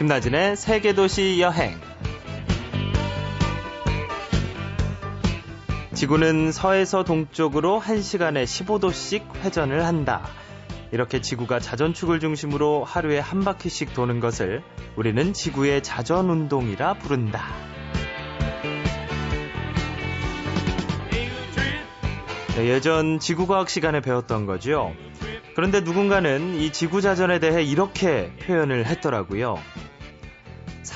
김나진의 세계도시 여행. 지구는 서에서 동쪽으로 1시간에 15도씩 회전을 한다. 이렇게 지구가 자전축을 중심으로 하루에 한 바퀴씩 도는 것을 우리는 지구의 자전운동이라 부른다. 네, 예전 지구과학 시간에 배웠던 거죠. 그런데 누군가는 이 지구자전에 대해 이렇게 표현을 했더라고요.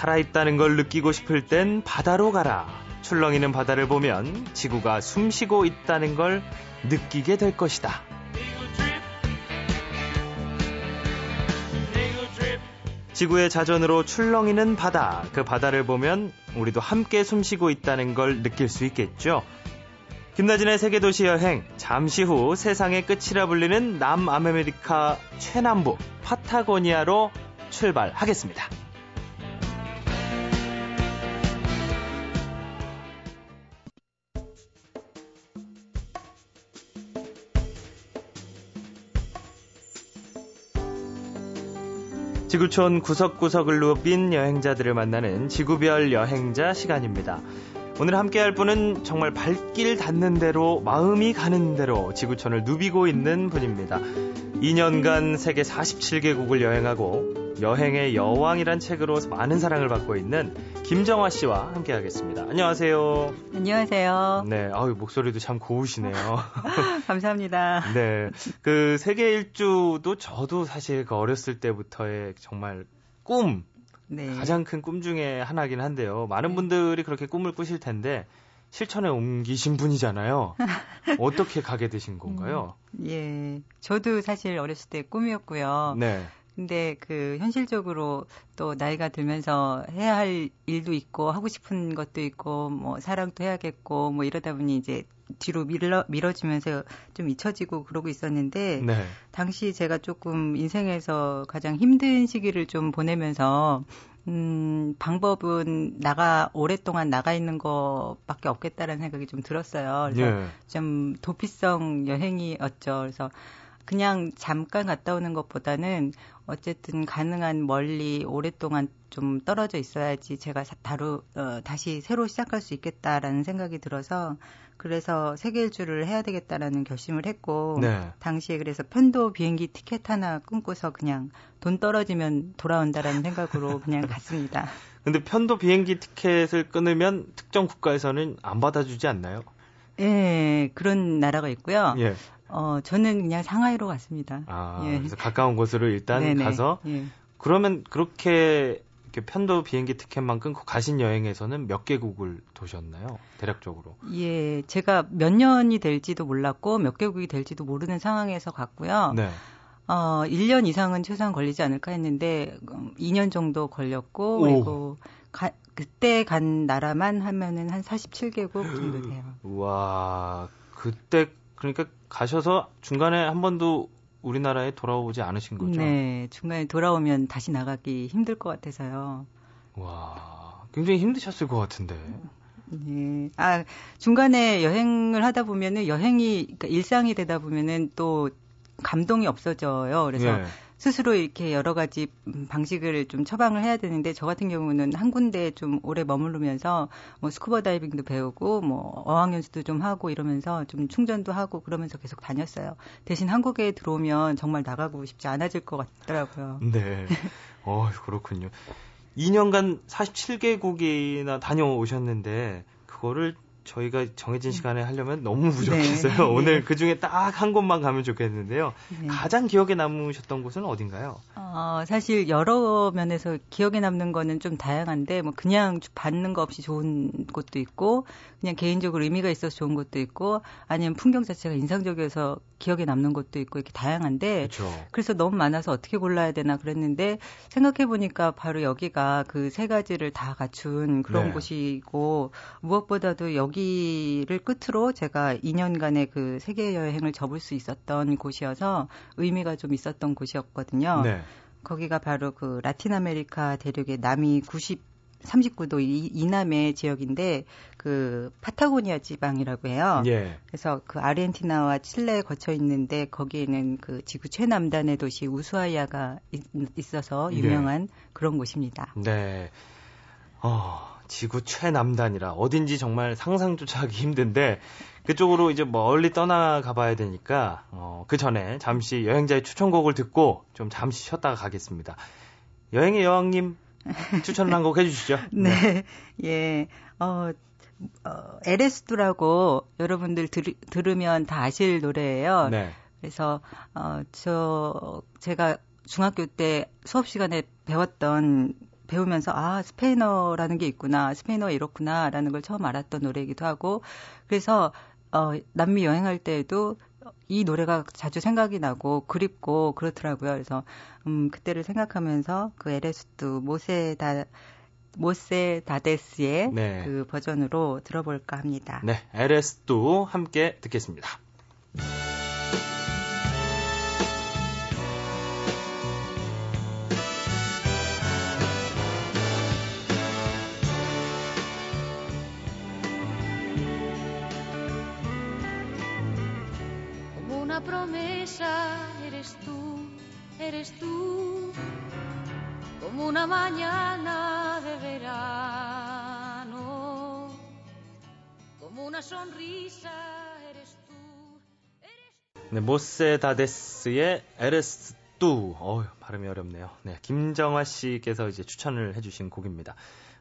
살아있다는 걸 느끼고 싶을 땐 바다로 가라. 출렁이는 바다를 보면 지구가 숨 쉬고 있다는 걸 느끼게 될 것이다. 지구의 자전으로 출렁이는 바다. 그 바다를 보면 우리도 함께 숨 쉬고 있다는 걸 느낄 수 있겠죠. 김나진의 세계도시 여행 잠시 후 세상의 끝이라 불리는 남아메리카 최남부 파타고니아로 출발하겠습니다. 지구촌 구석구석을 누빈 여행자들을 만나는 지구별 여행자 시간입니다. 오늘 함께 할 분은 정말 발길 닿는 대로 마음이 가는 대로 지구촌을 누비고 있는 분입니다. 2년간 세계 47개국을 여행하고 여행의 여왕이란 책으로 많은 사랑을 받고 있는 김정화 씨와 함께 하겠습니다. 안녕하세요. 안녕하세요. 네, 아유, 목소리도 참 고우시네요. 감사합니다. 네. 그 세계 일주도 저도 사실 그 어렸을 때부터의 정말 꿈, 네. 가장 큰 꿈 중에 하나긴 한데요. 많은 네. 분들이 그렇게 꿈을 꾸실 텐데 실천에 옮기신 분이잖아요. 어떻게 가게 되신 건가요? 음, 예. 저도 사실 어렸을 때 꿈이었고요. 네. 근데 그 현실적으로 또 나이가 들면서 해야 할 일도 있고 하고 싶은 것도 있고 뭐 사랑도 해야겠고 뭐 이러다 보니 이제 뒤로 밀어 밀어지면서 좀 잊혀지고 그러고 있었는데 네. 당시 제가 조금 인생에서 가장 힘든 시기를 좀 보내면서 음, 방법은 나가, 오랫동안 나가 있는 것밖에 없겠다라는 생각이 좀 들었어요. 그래서 예. 좀 도피성 여행이었죠. 그래서 그냥 잠깐 갔다 오는 것보다는 어쨌든 가능한 멀리 오랫동안 좀 떨어져 있어야지 제가 다루 어, 다시 새로 시작할 수 있겠다라는 생각이 들어서 그래서 세계 일주를 해야 되겠다라는 결심을 했고 네. 당시에 그래서 편도 비행기 티켓 하나 끊고서 그냥 돈 떨어지면 돌아온다라는 생각으로 그냥 갔습니다. 근데 편도 비행기 티켓을 끊으면 특정 국가에서는 안 받아주지 않나요? 예, 그런 나라가 있고요. 예. 어, 저는 그냥 상하이로 갔습니다. 아, 예. 그래서 가까운 곳으로 일단 네네. 가서 예. 그러면 그렇게 편도 비행기 티켓만 끊고 가신 여행에서는 몇 개국을 도셨나요? 대략적으로. 예, 제가 몇 년이 될지도 몰랐고 몇 개국이 될지도 모르는 상황에서 갔고요. 네. 어, 1년 이상은 최소한 걸리지 않을까 했는데 2년 정도 걸렸고 오. 그리고 가, 그때 간 나라만 하면은 한 47개국 정도 돼요. 와, 그때 그러니까 가셔서 중간에 한 번도 우리나라에 돌아오지 않으신 거죠? 네, 중간에 돌아오면 다시 나가기 힘들 것 같아서요. 와, 굉장히 힘드셨을 것 같은데. 네. 아, 중간에 여행을 하다 보면은 여행이, 그러니까 일상이 되다 보면은 또 감동이 없어져요. 그래서 네. 스스로 이렇게 여러 가지 방식을 좀 처방을 해야 되는데 저 같은 경우는 한 군데 좀 오래 머무르면서 뭐 스쿠버 다이빙도 배우고 뭐 어학연수도 좀 하고 이러면서 좀 충전도 하고 그러면서 계속 다녔어요. 대신 한국에 들어오면 정말 나가고 싶지 않아질 것 같더라고요. 네. 어, 그렇군요. 2년간 47개국이나 다녀오셨는데 그거를 저희가 정해진 음. 시간에 하려면 너무 부족했어요. 네. 오늘 그 중에 딱 한 곳만 가면 좋겠는데요. 네. 가장 기억에 남으셨던 곳은 어딘가요? 어, 사실 여러 면에서 기억에 남는 거는 좀 다양한데, 뭐 그냥 받는 거 없이 좋은 곳도 있고, 그냥 개인적으로 의미가 있어서 좋은 곳도 있고, 아니면 풍경 자체가 인상적이어서 기억에 남는 곳도 있고 이렇게 다양한데, 그쵸. 그래서 너무 많아서 어떻게 골라야 되나 그랬는데 생각해 보니까 바로 여기가 그 세 가지를 다 갖춘 그런 네. 곳이고 무엇보다도 여기 여기를 끝으로 제가 2년간의 그 세계 여행을 접을 수 있었던 곳이어서 의미가 좀 있었던 곳이었거든요. 네. 거기가 바로 그 라틴 아메리카 대륙의 남위 90 39도 이, 이남의 지역인데 그 파타고니아 지방이라고 해요. 예. 그래서 그 아르헨티나와 칠레에 거쳐 있는데 거기에는 그 지구 최남단의 도시 우수아이아가 있, 어서 네. 유명한 네. 그런 곳입니다. 네. 어, 지구 최남단이라 어딘지 정말 상상조차 하기 힘든데 그쪽으로 이제 멀리 떠나가 봐야 되니까 어, 그 전에 잠시 여행자의 추천곡을 듣고 좀 잠시 쉬었다가 가겠습니다. 여행의 여왕님 추천을 한 곡 해주시죠. 네. 네. 예. 어, 어, 에레스두라고 여러분들 들, 들으면 다 아실 노래예요. 네. 그래서 어, 저 제가 중학교 때 수업 시간에 배웠던 배우면서 아 스페인어라는 게 있구나 스페인어 이렇구나라는 걸 처음 알았던 노래이기도 하고 그래서 어, 남미 여행할 때에도 이 노래가 자주 생각이 나고 그립고 그렇더라고요. 그래서 음 그때를 생각하면서 그 에레스두 모세다 모세 다데스의 네. 그 버전으로 들어볼까 합니다. 네, 에레스두 함께 듣겠습니다. Eres tú, como una mañana de verano, como una sonrisa eres tú. Eres... 네, 모세다데스의 Eres tú. 어 발음이 어렵네요. 네, 김정화 씨께서 이제 추천을 해주신 곡입니다.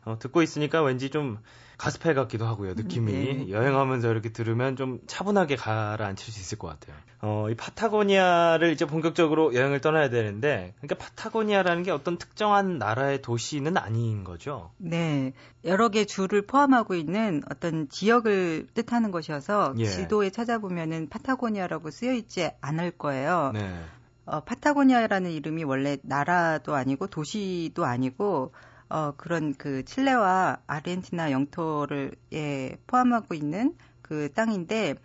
어, 듣고 있으니까 왠지 좀 가스펠 같기도 하고요. 느낌이 네. 여행하면서 이렇게 들으면 좀 차분하게 가라앉힐 수 있을 것 같아요. 어, 이 파타고니아를 이제 본격적으로 여행을 떠나야 되는데, 그러니까 파타고니아라는 게 어떤 특정한 나라의 도시는 아닌 거죠. 네, 여러 개 주를 포함하고 있는 어떤 지역을 뜻하는 것이어서 예. 지도에 찾아보면은 파타고니아라고 쓰여 있지 않을 거예요. 네. 어, 파타고니아라는 이름이 원래 나라도 아니고 도시도 아니고 어, 그런 그 칠레와 아르헨티나 영토를 예, 포함하고 있는 그 땅인데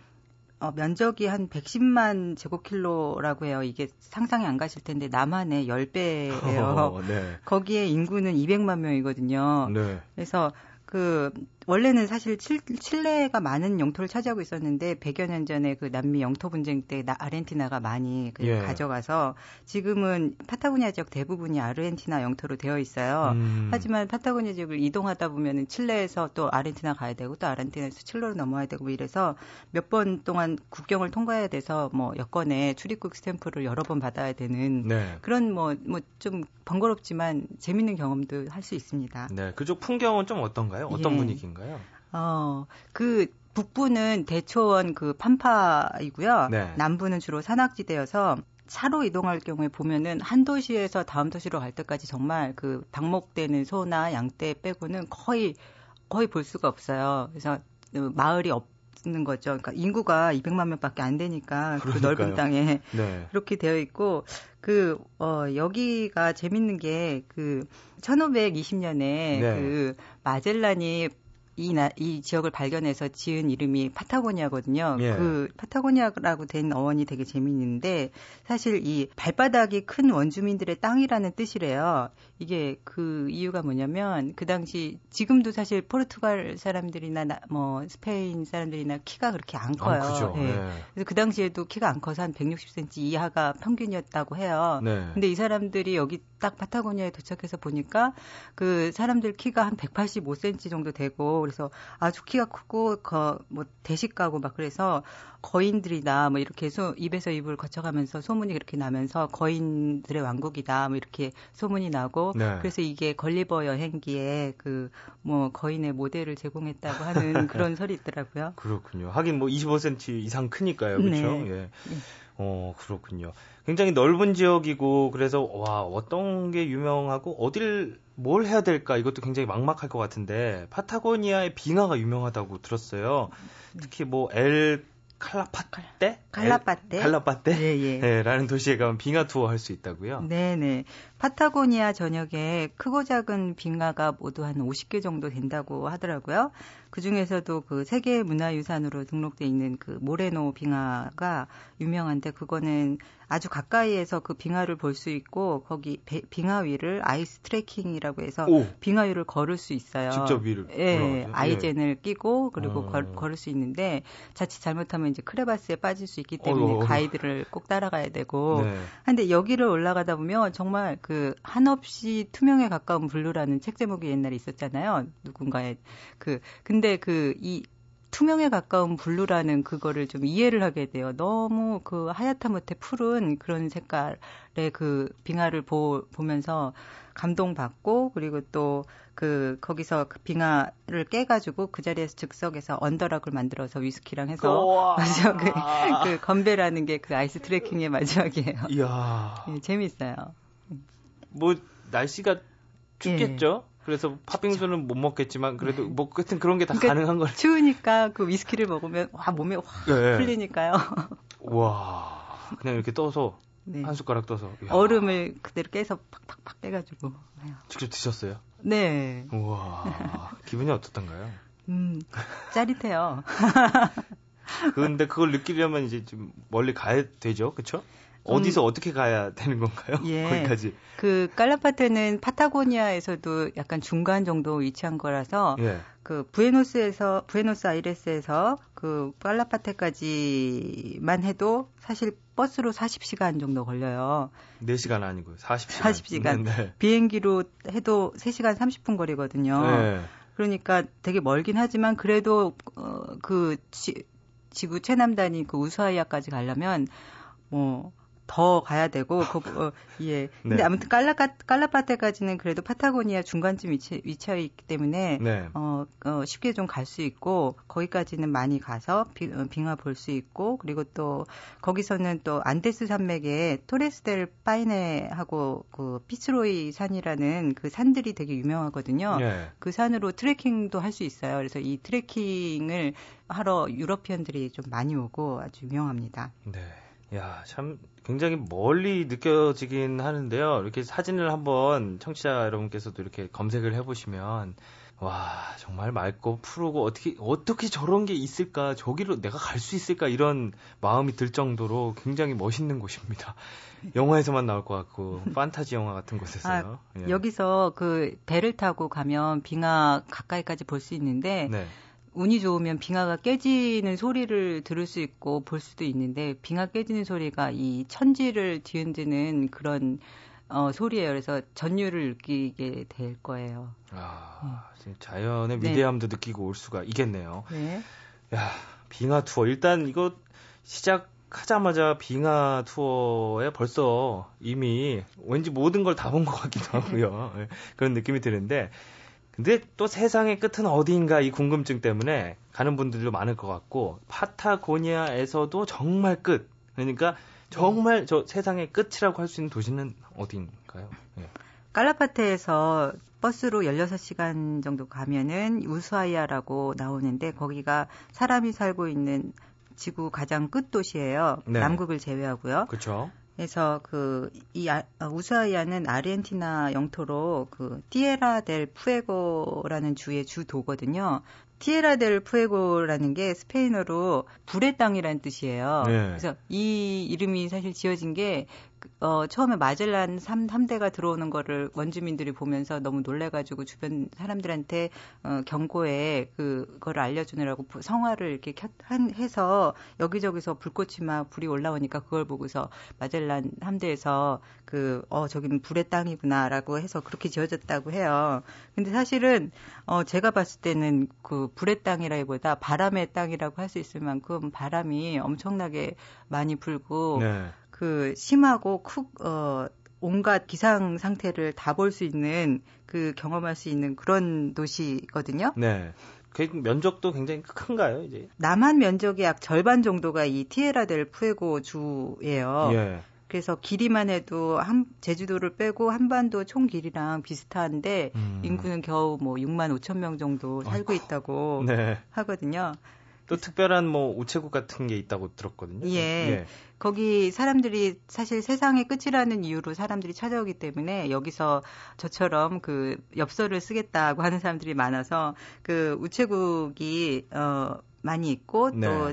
어, 면적이 한 110만 제곱킬로라고 해요. 이게 상상이 안 가실 텐데 남한의 10배예요. 어, 네. 거기에 인구는 200만 명이거든요. 네. 그래서 그 원래는 사실 칠, 칠레가 많은 영토를 차지하고 있었는데 100여 년 전에 그 남미 영토 분쟁 때 나, 아르헨티나가 많이 그 예. 가져가서 지금은 파타고니아 지역 대부분이 아르헨티나 영토로 되어 있어요. 음. 하지만 파타고니아 지역을 이동하다 보면은 칠레에서 또 아르헨티나 가야 되고 또 아르헨티나에서 칠레로 넘어야 되고 뭐 이래서 몇 번 동안 국경을 통과해야 돼서 뭐 여권에 출입국 스탬프를 여러 번 받아야 되는 네. 그런 뭐 뭐 좀 번거롭지만 재밌는 경험도 할 수 있습니다. 네, 그쪽 풍경은 좀 어떤가요? 어떤 예. 분위기인가요? 건가요? 어, 그 북부는 대초원 그 판파이고요. 네. 남부는 주로 산악지대여서 차로 이동할 경우에 보면은 한 도시에서 다음 도시로 갈 때까지 정말 그 방목되는 소나 양떼 빼고는 거의 거의 볼 수가 없어요. 그래서 마을이 없는 거죠. 그러니까 인구가 200만 명밖에 안 되니까 그 넓은 땅에 네. 그렇게 되어 있고 그 어 여기가 재밌는 게 그 1520년에 네. 그 마젤란이 이, 나, 이 지역을 발견해서 지은 이름이 파타고니아거든요. 예. 그 파타고니아라고 된 어원이 되게 재미있는데 사실 이 발바닥이 큰 원주민들의 땅이라는 뜻이래요. 이게 그 이유가 뭐냐면 그 당시 지금도 사실 포르투갈 사람들이나 나, 뭐 스페인 사람들이나 키가 그렇게 안 아, 커요. 아, 네. 네. 그래서 그 당시에도 키가 안 커서 한 160cm 이하가 평균이었다고 해요. 네. 근데 이 사람들이 여기 딱 파타고니아에 도착해서 보니까 그 사람들 키가 한 185cm 정도 되고 그래서 아주 키가 크고 거 뭐 대식 가고 막 그래서 거인들이다 뭐 이렇게 해서 입에서 입을 거쳐가면서 소문이 그렇게 나면서 거인들의 왕국이다 뭐 이렇게 소문이 나고 네. 그래서 이게 걸리버 여행기에 그 뭐 거인의 모델을 제공했다고 하는 그런 설이 있더라고요. 그렇군요. 하긴 뭐 25cm 이상 크니까요. 그렇죠? 네. 예. 네. 어, 그렇군요. 굉장히 넓은 지역이고 그래서 와, 어떤 게 유명하고 어딜 뭘 해야 될까 이것도 굉장히 막막할 것 같은데 파타고니아의 빙하가 유명하다고 들었어요. 특히 뭐 엘 칼라파떼? 칼라파떼? 칼라파떼? 예, 예. 네, 라는 도시에 가면 빙하 투어 할 수 있다고요? 네네. 파타고니아 전역에 크고 작은 빙하가 모두 한 50개 정도 된다고 하더라고요. 그 중에서도 그 세계 문화유산으로 등록돼 있는 그 모레노 빙하가 유명한데 그거는 아주 가까이에서 그 빙하를 볼 수 있고 거기 배, 빙하 위를 ice trekking이라고 해서 오. 빙하 위를 걸을 수 있어요. 직접 위를 예, 아이젠을 예. 끼고 그리고 어. 걸, 걸을 수 있는데 자칫 잘못하면 이제 크레바스에 빠질 수 있기 때문에 어휴. 가이드를 꼭 따라가야 되고. 네. 근데 여기를 올라가다 보면 정말 그 한없이 투명에 가까운 blue라는 책 제목이 옛날에 있었잖아요. 누군가의 그 근데 그 이 투명에 가까운 blue라는 그거를 좀 이해를 하게 돼요. 너무 그 하얗다 못해 푸른 그런 색깔의 그 빙하를 보, 보면서 감동받고 그리고 또 그 거기서 그 빙하를 깨가지고 그 자리에서 즉석에서 on the rock을 만들어서 위스키랑 해서 마지막 그, 그 건배라는 게 그 ice trekking의 마지막이에요. 이야 예, 재밌어요. 뭐 날씨가 춥겠죠? 예. 그래서 팥빙수는 못 먹겠지만 그래도 네. 뭐 같은 그런 게다 그러니까 가능한 걸. 추우니까 그 위스키를 먹으면 와 몸에 확 네. 풀리니까요. 와 그냥 이렇게 떠서 네. 한 숟가락 떠서 야. 얼음을 그대로 깨서 팍팍팍 빼가지고. 직접 드셨어요? 네. 우와 기분이 어떻던가요? 음 짜릿해요. 그런데 그걸 느끼려면 이제 좀 멀리 가야 되죠, 그렇죠? 어디서 음, 어떻게 가야 되는 건가요? 예. 거기까지. 그 깔라파테는 파타고니아에서도 약간 중간 정도 위치한 거라서 예. 그 부에노스에서 부에노스 아이레스에서 그 깔라파테까지만 해도 사실 버스로 40시간 정도 걸려요. 4시간 아니고요. 40시간. 40시간. 네, 네. 비행기로 해도 3시간 30분 거리거든요. 네. 그러니까 되게 멀긴 하지만 그래도 어 그 지구 최남단이 그 우수아이아까지 가려면 뭐 더 가야 되고 그 어, 예. 근데 네. 아무튼 깔라 깔라파테까지는 그래도 파타고니아 중간쯤 위치 위치해 있기 때문에 네. 어, 어, 쉽게 좀 갈 수 있고 거기까지는 많이 가서 비, 어, 빙하 볼 수 있고 그리고 또 거기서는 또 안데스 산맥에 토레스델 파이네하고 그 피츠로이 산이라는 그 산들이 되게 유명하거든요. 네. 그 산으로 트레킹도 할 수 있어요. 그래서 이 트레킹을 하러 유러피언들이 좀 많이 오고 아주 유명합니다. 네. 야, 참 굉장히 멀리 느껴지긴 하는데요. 이렇게 사진을 한번 청취자 여러분께서도 이렇게 검색을 해보시면 와 정말 맑고 푸르고 어떻게 어떻게 저런 게 있을까 저기로 내가 갈 수 있을까 이런 마음이 들 정도로 굉장히 멋있는 곳입니다. 영화에서만 나올 것 같고 판타지 영화 같은 곳에서요. 아, 예. 여기서 그 배를 타고 가면 빙하 가까이까지 볼 수 있는데. 네. 운이 좋으면 빙하가 깨지는 소리를 들을 수 있고 볼 수도 있는데 빙하 깨지는 소리가 이 천지를 뒤흔드는 그런 어, 소리예요. 그래서 전율을 느끼게 될 거예요. 아, 네. 자연의 네. 위대함도 네. 느끼고 올 수가 있겠네요. 네. 야, 빙하 투어 일단 이거 시작 하자마자 빙하 투어에 벌써 이미 왠지 모든 걸 다 본 것 같기도 하고요. 네, 그런 느낌이 드는데 근데 또 세상의 끝은 어디인가 이 궁금증 때문에 가는 분들도 많을 것 같고 파타고니아에서도 정말 끝 그러니까 정말 저 세상의 끝이라고 할 수 있는 도시는 어디인가요? 네. 깔라파테에서 버스로 16시간 정도 가면은 우수아이아라고 나오는데 거기가 사람이 살고 있는 지구 가장 끝 도시예요. 네. 남극을 제외하고요. 그렇죠. 그래서 그이 아, 우스아이아는 아르헨티나 영토로 그 티에라 델 푸에고라는 주의 주도거든요. 티에라 델 푸에고라는 게 스페인어로 불의 땅이라는 뜻이에요. 네. 그래서 이 이름이 사실 지어진 게 어, 처음에 마젤란 3, 3대가 들어오는 거를 원주민들이 보면서 너무 놀래가지고 주변 사람들한테 어, 경고에 그거를 알려주느라고 성화를 이렇게 켰, 한, 해서 여기저기서 불꽃이 막 불이 올라오니까 그걸 보고서 마젤란 3대에서 그, 어, 저기는 불의 땅이구나 라고 해서 그렇게 지어졌다고 해요. 근데 사실은, 어, 제가 봤을 때는 그 불의 땅이라기보다 바람의 땅이라고 할 수 있을 만큼 바람이 엄청나게 많이 불고, 네. 그 심하고 쿡, 어, 온갖 기상 상태를 다 볼 수 있는 그 경험할 수 있는 그런 도시거든요. 네. 그 면적도 굉장히 큰가요, 이제? 남한 면적의 약 절반 정도가 이 티에라 델 푸에고 주예요. 예. 그래서 길이만 해도 한, 제주도를 빼고 한반도 총 길이랑 비슷한데 음. 인구는 겨우 뭐 6만 5천 명 정도 살고 아이고. 있다고 네. 하거든요. 또 특별한 뭐 우체국 같은 게 있다고 들었거든요. 예. 예. 거기 사람들이 사실 세상의 끝이라는 이유로 사람들이 찾아오기 때문에 여기서 저처럼 그 엽서를 쓰겠다고 하는 사람들이 많아서 그 우체국이 어 많이 있고 네. 또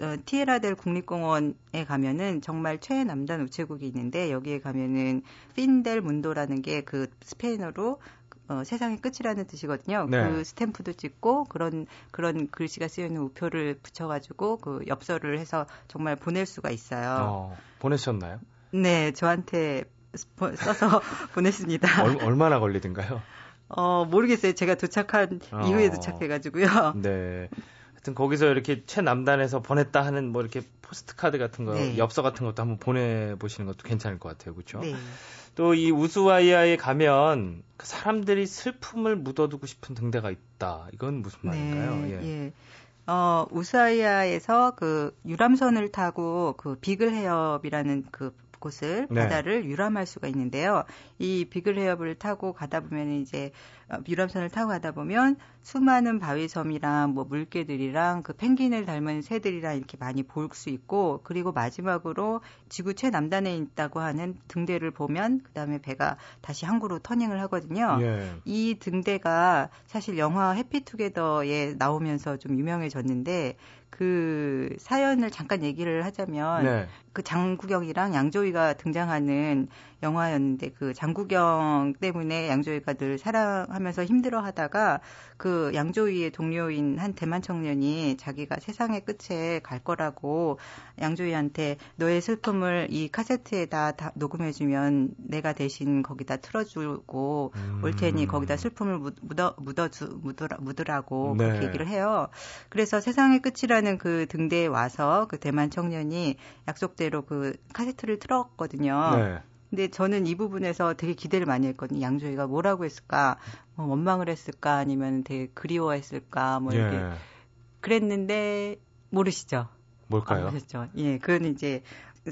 어, 티에라델 국립공원에 가면은 정말 최남단 우체국이 있는데 여기에 가면은 핀델 문도라는 게 그 스페인어로 어, 세상의 끝이라는 뜻이거든요. 네. 그 스탬프도 찍고 그런 그런 글씨가 쓰여 있는 우표를 붙여가지고 그 엽서를 해서 정말 보낼 수가 있어요. 어, 보내셨나요? 네, 저한테 써서 보냈습니다. 얼, 얼마나 걸리던가요? 어, 모르겠어요. 제가 도착한 어. 이후에 도착해가지고요. 네. 하여튼 거기서 이렇게 최남단에서 보냈다 하는 뭐 이렇게 포스트 카드 같은 거, 네. 엽서 같은 것도 한번 보내보시는 것도 괜찮을 것 같아요. 그렇죠? 네. 또이 우스와이아에 가면 그 사람들이 슬픔을 묻어두고 싶은 등대가 있다. 이건 무슨 네, 말인가요? 네, 예. 예. 어, 우스와이아에서 그 유람선을 타고 그 비글 해협이라는 그 곳을 네. 바다를 유람할 수가 있는데요. 이 비글 해협을 타고 가다 보면 이제 어, 유람선을 타고 가다 보면 수많은 바위섬이랑 뭐 물개들이랑 그 펭귄을 닮은 새들이랑 이렇게 많이 볼 수 있고 그리고 마지막으로 지구 최남단에 있다고 하는 등대를 보면 그다음에 배가 다시 항구로 터닝을 하거든요. 예. 이 등대가 사실 영화 해피투게더에 나오면서 좀 유명해졌는데 그 사연을 잠깐 얘기를 하자면 네. 그 장구경이랑 양조위가 등장하는 영화였는데 그 장구경 때문에 양조위가 늘 사랑하면서 힘들어하다가 그 양조위의 동료인 한 대만 청년이 자기가 세상의 끝에 갈 거라고 양조위한테 너의 슬픔을 이 카세트에다 다 녹음해주면 내가 대신 거기다 틀어주고 음. 올 테니 거기다 슬픔을 묻어 묻어주 묻으라, 묻으라고 네. 그렇게 얘기를 해요. 그래서 세상의 끝이라는 그 등대에 와서 그 대만 청년이 약속대로 그 카세트를 틀었거든요. 네. 근데 저는 이 부분에서 되게 기대를 많이 했거든요. 양조위가 뭐라고 했을까? 뭐 원망을 했을까? 아니면 되게 그리워했을까? 뭐 이렇게. 예. 그랬는데 모르시죠? 뭘까요? 모르셨죠? 예, 그건 이제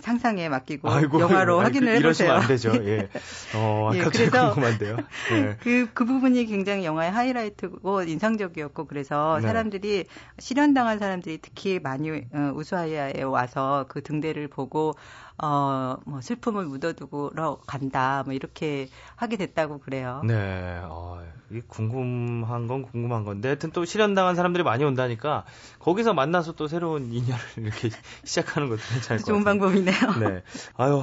상상에 맡기고 아이고, 영화로 아니, 확인을 그, 해보세요. 안 되죠. 예. 어, 예, 그래서 궁금한데요. 예. 그, 그 부분이 굉장히 영화의 하이라이트고 인상적이었고 그래서 네. 사람들이 실현당한 사람들이 특히 많이 어, 우수하야에 와서 그 등대를 보고 어, 뭐 슬픔을 묻어두고 간다, 뭐 이렇게 하게 됐다고 그래요. 네, 어, 이 궁금한 건 궁금한 건데, 하여튼 또 실현당한 사람들이 많이 온다니까 거기서 만나서 또 새로운 인연을 이렇게 시작하는 것도 괜찮을. 좋은 방법이네요. 네, 아유.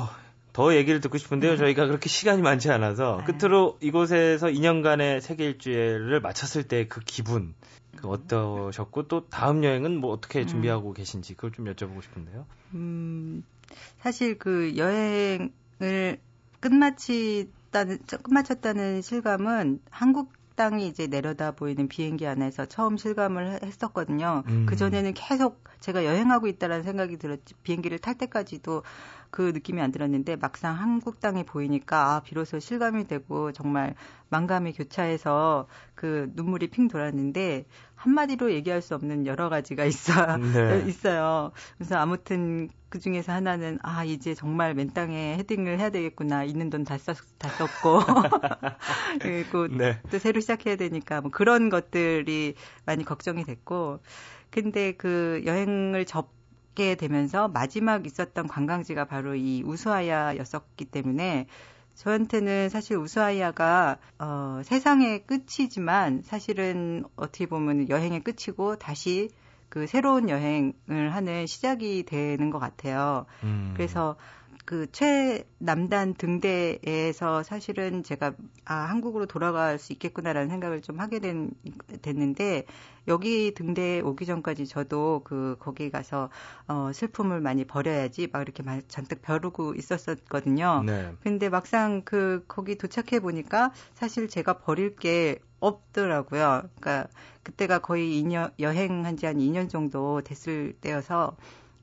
더 얘기를 듣고 싶은데요. 저희가 그렇게 시간이 많지 않아서 네. 끝으로 이곳에서 2년간의 세계 일주일을 마쳤을 때 그 기분 그 어떠셨고 또 다음 여행은 뭐 어떻게 음. 준비하고 음. 계신지 그걸 좀 여쭤보고 싶은데요. 음, 사실 그 여행을 끝마치다는 끝마쳤다는 실감은 한국 땅이 이제 내려다 보이는 비행기 안에서 처음 실감을 했었거든요. 음. 그 전에는 계속 제가 여행하고 있다라는 생각이 들었지 비행기를 탈 때까지도 그 느낌이 안 들었는데 막상 한국 땅이 보이니까 아 비로소 실감이 되고 정말 만감이 교차해서 그 눈물이 핑 돌았는데 한마디로 얘기할 수 없는 여러 가지가 있어 네. 있어요. 그래서 아무튼 그 중에서 하나는 아 이제 정말 맨 땅에 헤딩을 해야 되겠구나 있는 돈 다 썼 다 썼고 그리고 네. 또 새로 시작해야 되니까 뭐 그런 것들이 많이 걱정이 됐고 근데 그 여행을 접 게 되면서 마지막 있었던 관광지가 바로 이 우수아야였었기 때문에 저한테는 사실 우수아이아가 어, 세상의 끝이지만 사실은 어떻게 보면 여행의 끝이고 다시 그 새로운 여행을 하는 시작이 되는 것 같아요. 음. 그래서 그 최남단 등대에서 사실은 제가 아 한국으로 돌아갈 수 있겠구나라는 생각을 좀 하게 된 됐는데 여기 등대에 오기 전까지 저도 그 거기 가서 어 슬픔을 많이 버려야지 막 이렇게 잔뜩 벼르고 있었었거든요. 네. 근데 막상 그 거기 도착해 보니까 사실 제가 버릴 게 없더라고요. 그러니까 그때가 거의 2년 여행한 지 한 2년 정도 됐을 때여서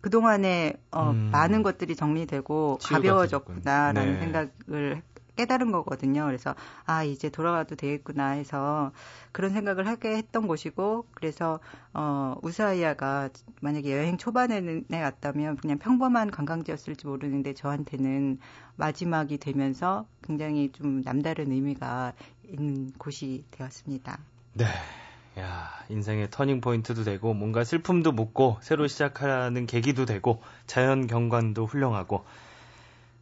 그동안에 어, 음. 많은 것들이 정리되고 가벼워졌구나라는 네. 생각을 깨달은 거거든요. 그래서 아 이제 돌아가도 되겠구나 해서 그런 생각을 하게 했던 곳이고 그래서 어 우사이아가 만약에 여행 초반에 갔다면 그냥 평범한 관광지였을지 모르는데 저한테는 마지막이 되면서 굉장히 좀 남다른 의미가 있는 곳이 되었습니다. 네. 야, 인생의 터닝 포인트도 되고 뭔가 슬픔도 묻고 새로 시작하는 계기도 되고 자연 경관도 훌륭하고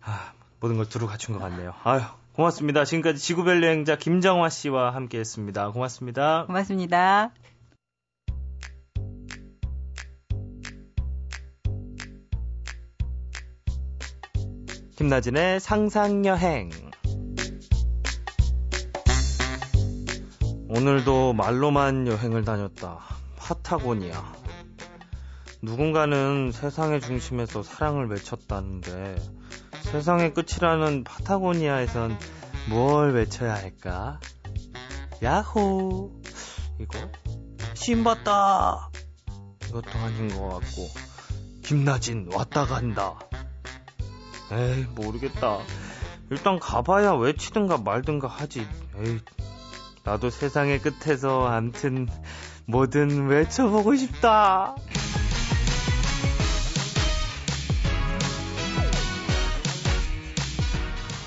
아, 모든 걸 두루 갖춘 것 같네요. 아유, 고맙습니다. 지금까지 지구별 여행자 김정화 씨와 함께 했습니다. 고맙습니다. 고맙습니다. 김나진의 상상여행. 오늘도 말로만 여행을 다녔다. 파타고니아. 누군가는 세상의 중심에서 사랑을 외쳤다는데 세상의 끝이라는 파타고니아에선 뭘 외쳐야 할까? 야호! 이거? 신봤다! 이것도 아닌 것 같고 김나진 왔다 간다. 에이 모르겠다. 일단 가봐야 외치든가 말든가 하지. 에이 나도 세상의 끝에서 암튼 뭐든 외쳐보고 싶다.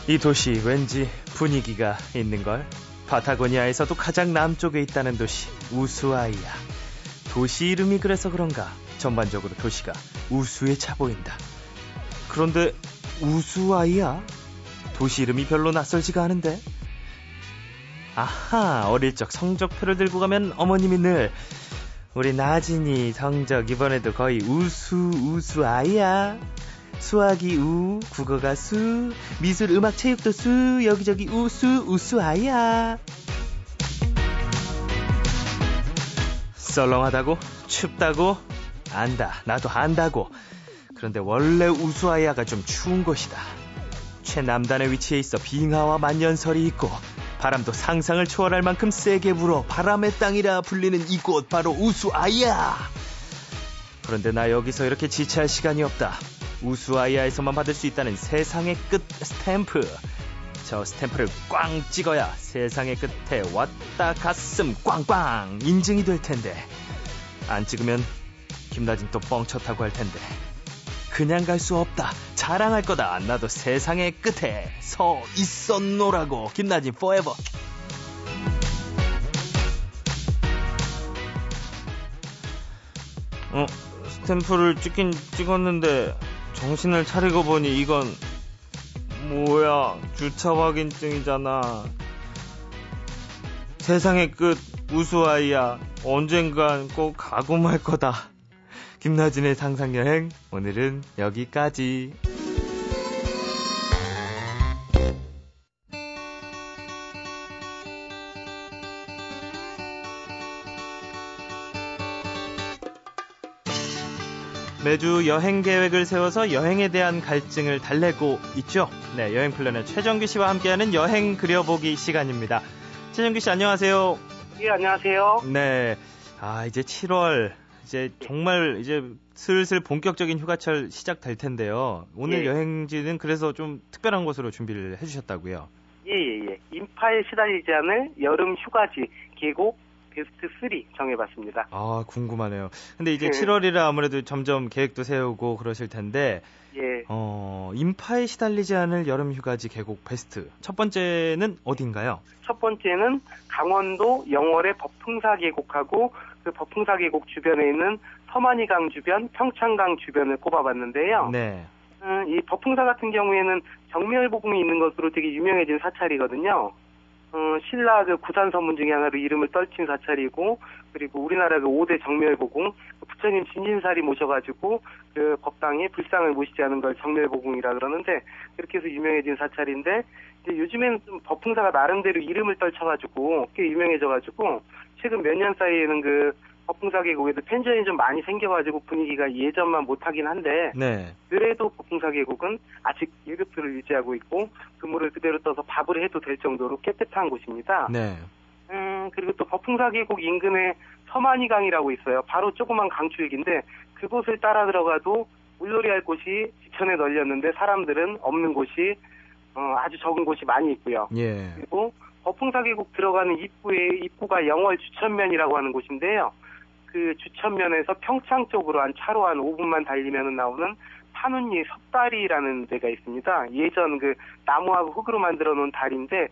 이 도시 왠지 분위기가 있는걸. 파타고니아에서도 가장 남쪽에 있다는 도시 우수아이야. 도시 이름이 그래서 그런가 전반적으로 도시가 우수에 차 보인다. 그런데 우수아이야? 도시 이름이 별로 낯설지가 않은데. 아하, 어릴 적 성적표를 들고 가면 어머님이 늘 우리 나진이 성적 이번에도 거의 우수 우수 아이야. 수학이 우, 국어가 수, 미술 음악 체육도 수, 여기저기 우수 우수 아이야. 썰렁하다고? 춥다고? 안다. 나도 안다고. 그런데 원래 우수아이야가 좀 추운 곳이다. 최남단에 위치해 있어 빙하와 만년설이 있고 바람도 상상을 초월할 만큼 세게 불어 바람의 땅이라 불리는 이곳 바로 우수아이야. 그런데 나 여기서 이렇게 지체할 시간이 없다. 우수아이야에서만 받을 수 있다는 세상의 끝 스탬프. 저 스탬프를 꽝 찍어야 세상의 끝에 왔다 갔음 꽝꽝 인증이 될 텐데. 안 찍으면 김나진 또 뻥쳤다고 할 텐데. 그냥 갈 수 없다. 자랑할 거다. 나도 세상의 끝에 서 있었노라고. 김나진 포에버. 어, 스탬프를 찍긴 찍었는데 정신을 차리고 보니 이건 뭐야 주차 확인증이잖아. 세상의 끝 우수아이야. 언젠간 꼭 가고 말 거다. 김나진의 상상여행 오늘은 여기까지. 매주 여행 계획을 세워서 여행에 대한 갈증을 달래고 있죠. 네, 여행 플래너 최정규 씨와 함께하는 여행 그려보기 시간입니다. 최정규 씨 안녕하세요. 예, 안녕하세요. 네. 아, 이제 7월 이제 정말 이제 슬슬 본격적인 휴가철 시작될 텐데요. 오늘 예. 여행지는 그래서 좀 특별한 곳으로 준비를 해주셨다고요. 예예예. 예, 예. 인파에 시달리지 않을 여름 휴가지 계곡 베스트 3 정해봤습니다. 아 궁금하네요. 근데 이제 네. 7월이라 아무래도 점점 계획도 세우고 그러실 텐데. 예. 어 인파에 시달리지 않을 여름 휴가지 계곡 베스트 첫 번째는 어딘가요? 첫 번째는 강원도 영월의 법풍사 계곡하고 그 법풍사 계곡 주변에 있는 서만이강 주변, 평창강 주변을 꼽아봤는데요. 네. 음, 이 법풍사 같은 경우에는 정멸복음이 있는 것으로 되게 유명해진 사찰이거든요. 어, 신라 그 구산 서문 중에 하나로 이름을 떨친 사찰이고 그리고 우리나라 그 5대 정멸복궁 그 부처님 진진살이 모셔가지고 그 법당에 불상을 모시지 않은 걸 정멸복궁이라 그러는데 그렇게 해서 유명해진 사찰인데 이제 요즘에는 좀 법풍사가 나름대로 이름을 떨쳐가지고 꽤 유명해져가지고 최근 몇 년 사이에는 그 법풍사 계 곡에도 펜션이 좀 많이 생겨가지고 분위기가 예전만 못하긴 한데 네. 그래도 법풍사 계 곡은 아직 1급수를 유지하고 있고 그물을 그대로 떠서 밥을 해도 될 정도로 깨끗한 곳입니다. 네. 음 그리고 또 법풍사 계 곡 인근에 서만이강이라고 있어요. 바로 조그만 강줄기인데 그곳을 따라 들어가도 물놀이 할 곳이 지천에 널렸는데 사람들은 없는 곳이 어, 아주 적은 곳이 많이 있고요. 예. 그리고 거풍사계곡 들어가는 입구에 입구가 영월 주천면이라고 하는 곳인데요. 그 주천면에서 평창 쪽으로 한 차로 한 5분만 달리면 나오는 판운리 섭다리라는 데가 있습니다. 예전 그 나무하고 흙으로 만들어 놓은 다리인데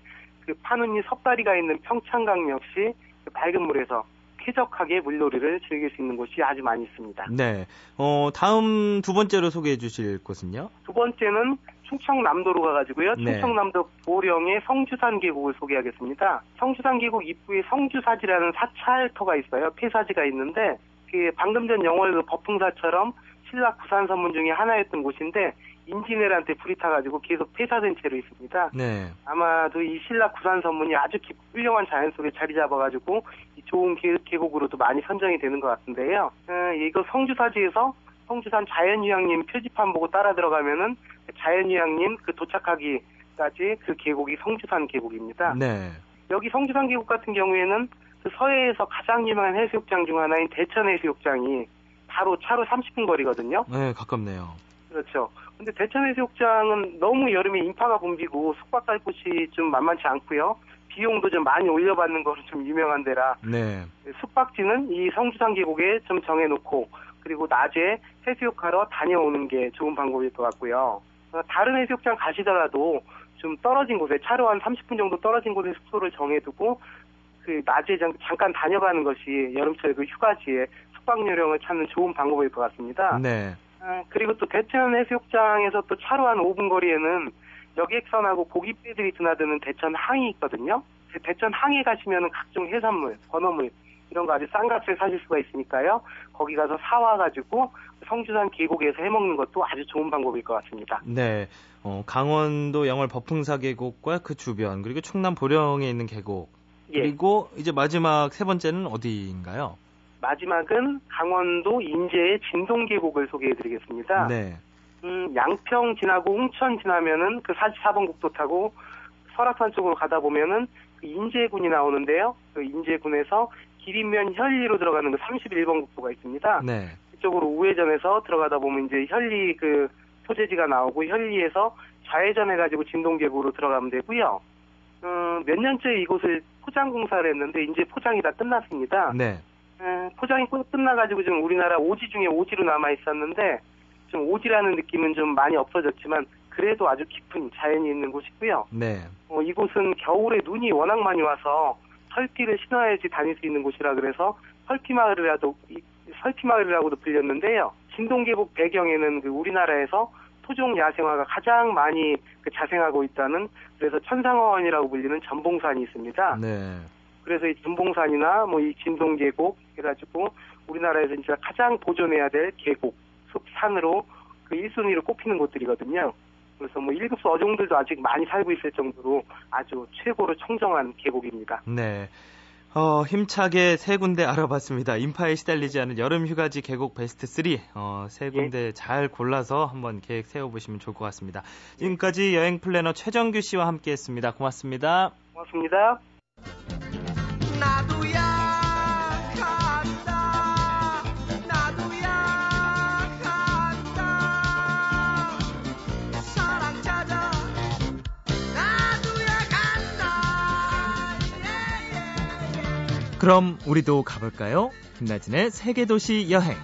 그 판운리 섭다리가 있는 평창강 역시 그 밝은 물에서 쾌적하게 물놀이를 즐길 수 있는 곳이 아주 많이 있습니다. 네. 어, 다음 두 번째로 소개해 주실 곳은요? 두 번째는 충청남도로 가가지고요. 네. 충청남도 보령의 성주산 계곡을 소개하겠습니다. 성주산 계곡 입구에 성주사지라는 사찰터가 있어요. 폐사지가 있는데 그 방금 전 영월 그 법풍사처럼 신라 구산 선문 중에 하나였던 곳인데 인지네한테 불이 타가지고 계속 폐사된 채로 있습니다. 네. 아마도 이 신라 구산 선문이 아주 훌륭한 자연 속에 자리 잡아가지고 좋은 계, 계곡으로도 많이 선정이 되는 것 같은데요. 어, 이거 성주사지에서 성주산 자연휴양림 표지판 보고 따라 들어가면은 자연휴양림 그 도착하기까지 그 계곡이 성주산 계곡입니다. 네. 여기 성주산 계곡 같은 경우에는 그 서해에서 가장 유명한 해수욕장 중 하나인 대천 해수욕장이 바로 차로 30분 거리거든요. 네, 가깝네요. 그렇죠. 근데 대천 해수욕장은 너무 여름에 인파가 붐비고 숙박할 곳이 좀 만만치 않고요. 비용도 좀 많이 올려받는 거로 좀 유명한 데라 네. 숙박지는 이 성주산 계곡에 좀 정해놓고 그리고 낮에 해수욕하러 다녀오는 게 좋은 방법일 것 같고요. 어, 다른 해수욕장 가시더라도 좀 떨어진 곳에 차로 한 30분 정도 떨어진 곳에 숙소를 정해두고 그 낮에 잠깐 다녀가는 것이 여름철 그 휴가지에 숙박 요령을 찾는 좋은 방법일 것 같습니다. 네. 어, 그리고 또 대천 해수욕장에서 또 차로 한 5분 거리에는 여객선하고 고깃배들이 드나드는 대천 항이 있거든요. 그 대천 항에 가시면은 각종 해산물, 건어물 이런 거 아주 싼 값에 사실 수가 있으니까요. 거기 가서 사와가지고 성주산 계곡에서 해먹는 것도 아주 좋은 방법일 것 같습니다. 네. 어, 강원도 영월 법흥사 계곡과 그 주변 그리고 충남 보령에 있는 계곡 예. 그리고 이제 마지막 세 번째는 어디인가요? 마지막은 강원도 인제의 진동 계곡을 소개해드리겠습니다. 네. 음, 양평 지나고 홍천 지나면은 그 44번 국도 타고 설악산 쪽으로 가다 보면은 그 인제군이 나오는데요. 그 인제군에서 길이면 현리로 들어가는 그 31번 국도가 있습니다. 네. 이쪽으로 우회전해서 들어가다 보면 이제 현리 그 소재지가 나오고 현리에서 좌회전해가지고 진동계곡으로 들어가면 되고요. 어, 몇 년째 이곳을 포장 공사를 했는데 이제 포장이 다 끝났습니다. 네. 에, 포장이 끝나가지고 지금 우리나라 오지 중에 오지로 남아 있었는데 좀 오지라는 느낌은 좀 많이 없어졌지만 그래도 아주 깊은 자연이 있는 곳이고요. 네. 어, 이곳은 겨울에 눈이 워낙 많이 와서 설기를 신어야지 다닐 수 있는 곳이라 그래서 설기마을이라도 설기마을이라고도 불렸는데요. 진동계곡 배경에는 그 우리나라에서 토종 야생화가 가장 많이 그 자생하고 있다는 그래서 천상어원이라고 불리는 전봉산이 있습니다. 네. 그래서 이 전봉산이나 뭐 이 진동계곡 해가지고 우리나라에서 진짜 가장 보존해야 될 계곡, 숲, 산으로 그 1순위로 꼽히는 곳들이거든요. 그래서 뭐 1급수 어종들도 아직 많이 살고 있을 정도로 아주 최고로 청정한 계곡입니다. 네. 어, 힘차게 세 군데 알아봤습니다. 인파에 시달리지 않은 여름 휴가지 계곡 베스트 3. 어, 세 군데 예. 잘 골라서 한번 계획 세워보시면 좋을 것 같습니다. 지금까지 여행 플래너 최정규 씨와 함께 했습니다. 고맙습니다. 고맙습니다. 그럼 우리도 가볼까요? 김나진의 세계도시 여행.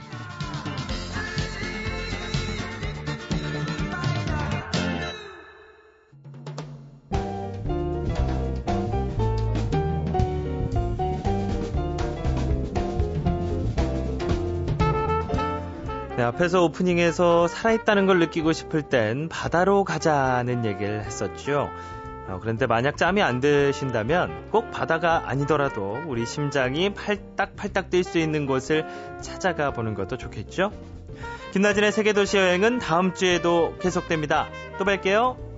네, 앞에서 오프닝에서 살아있다는 걸 느끼고 싶을 땐 바다로 가자는 얘기를 했었죠. 어, 그런데 만약 짬이 안 드신다면 꼭 바다가 아니더라도 우리 심장이 팔딱팔딱 뛸 수 있는 곳을 찾아가 보는 것도 좋겠죠? 김나진의 세계도시 여행은 다음 주에도 계속됩니다. 또 뵐게요.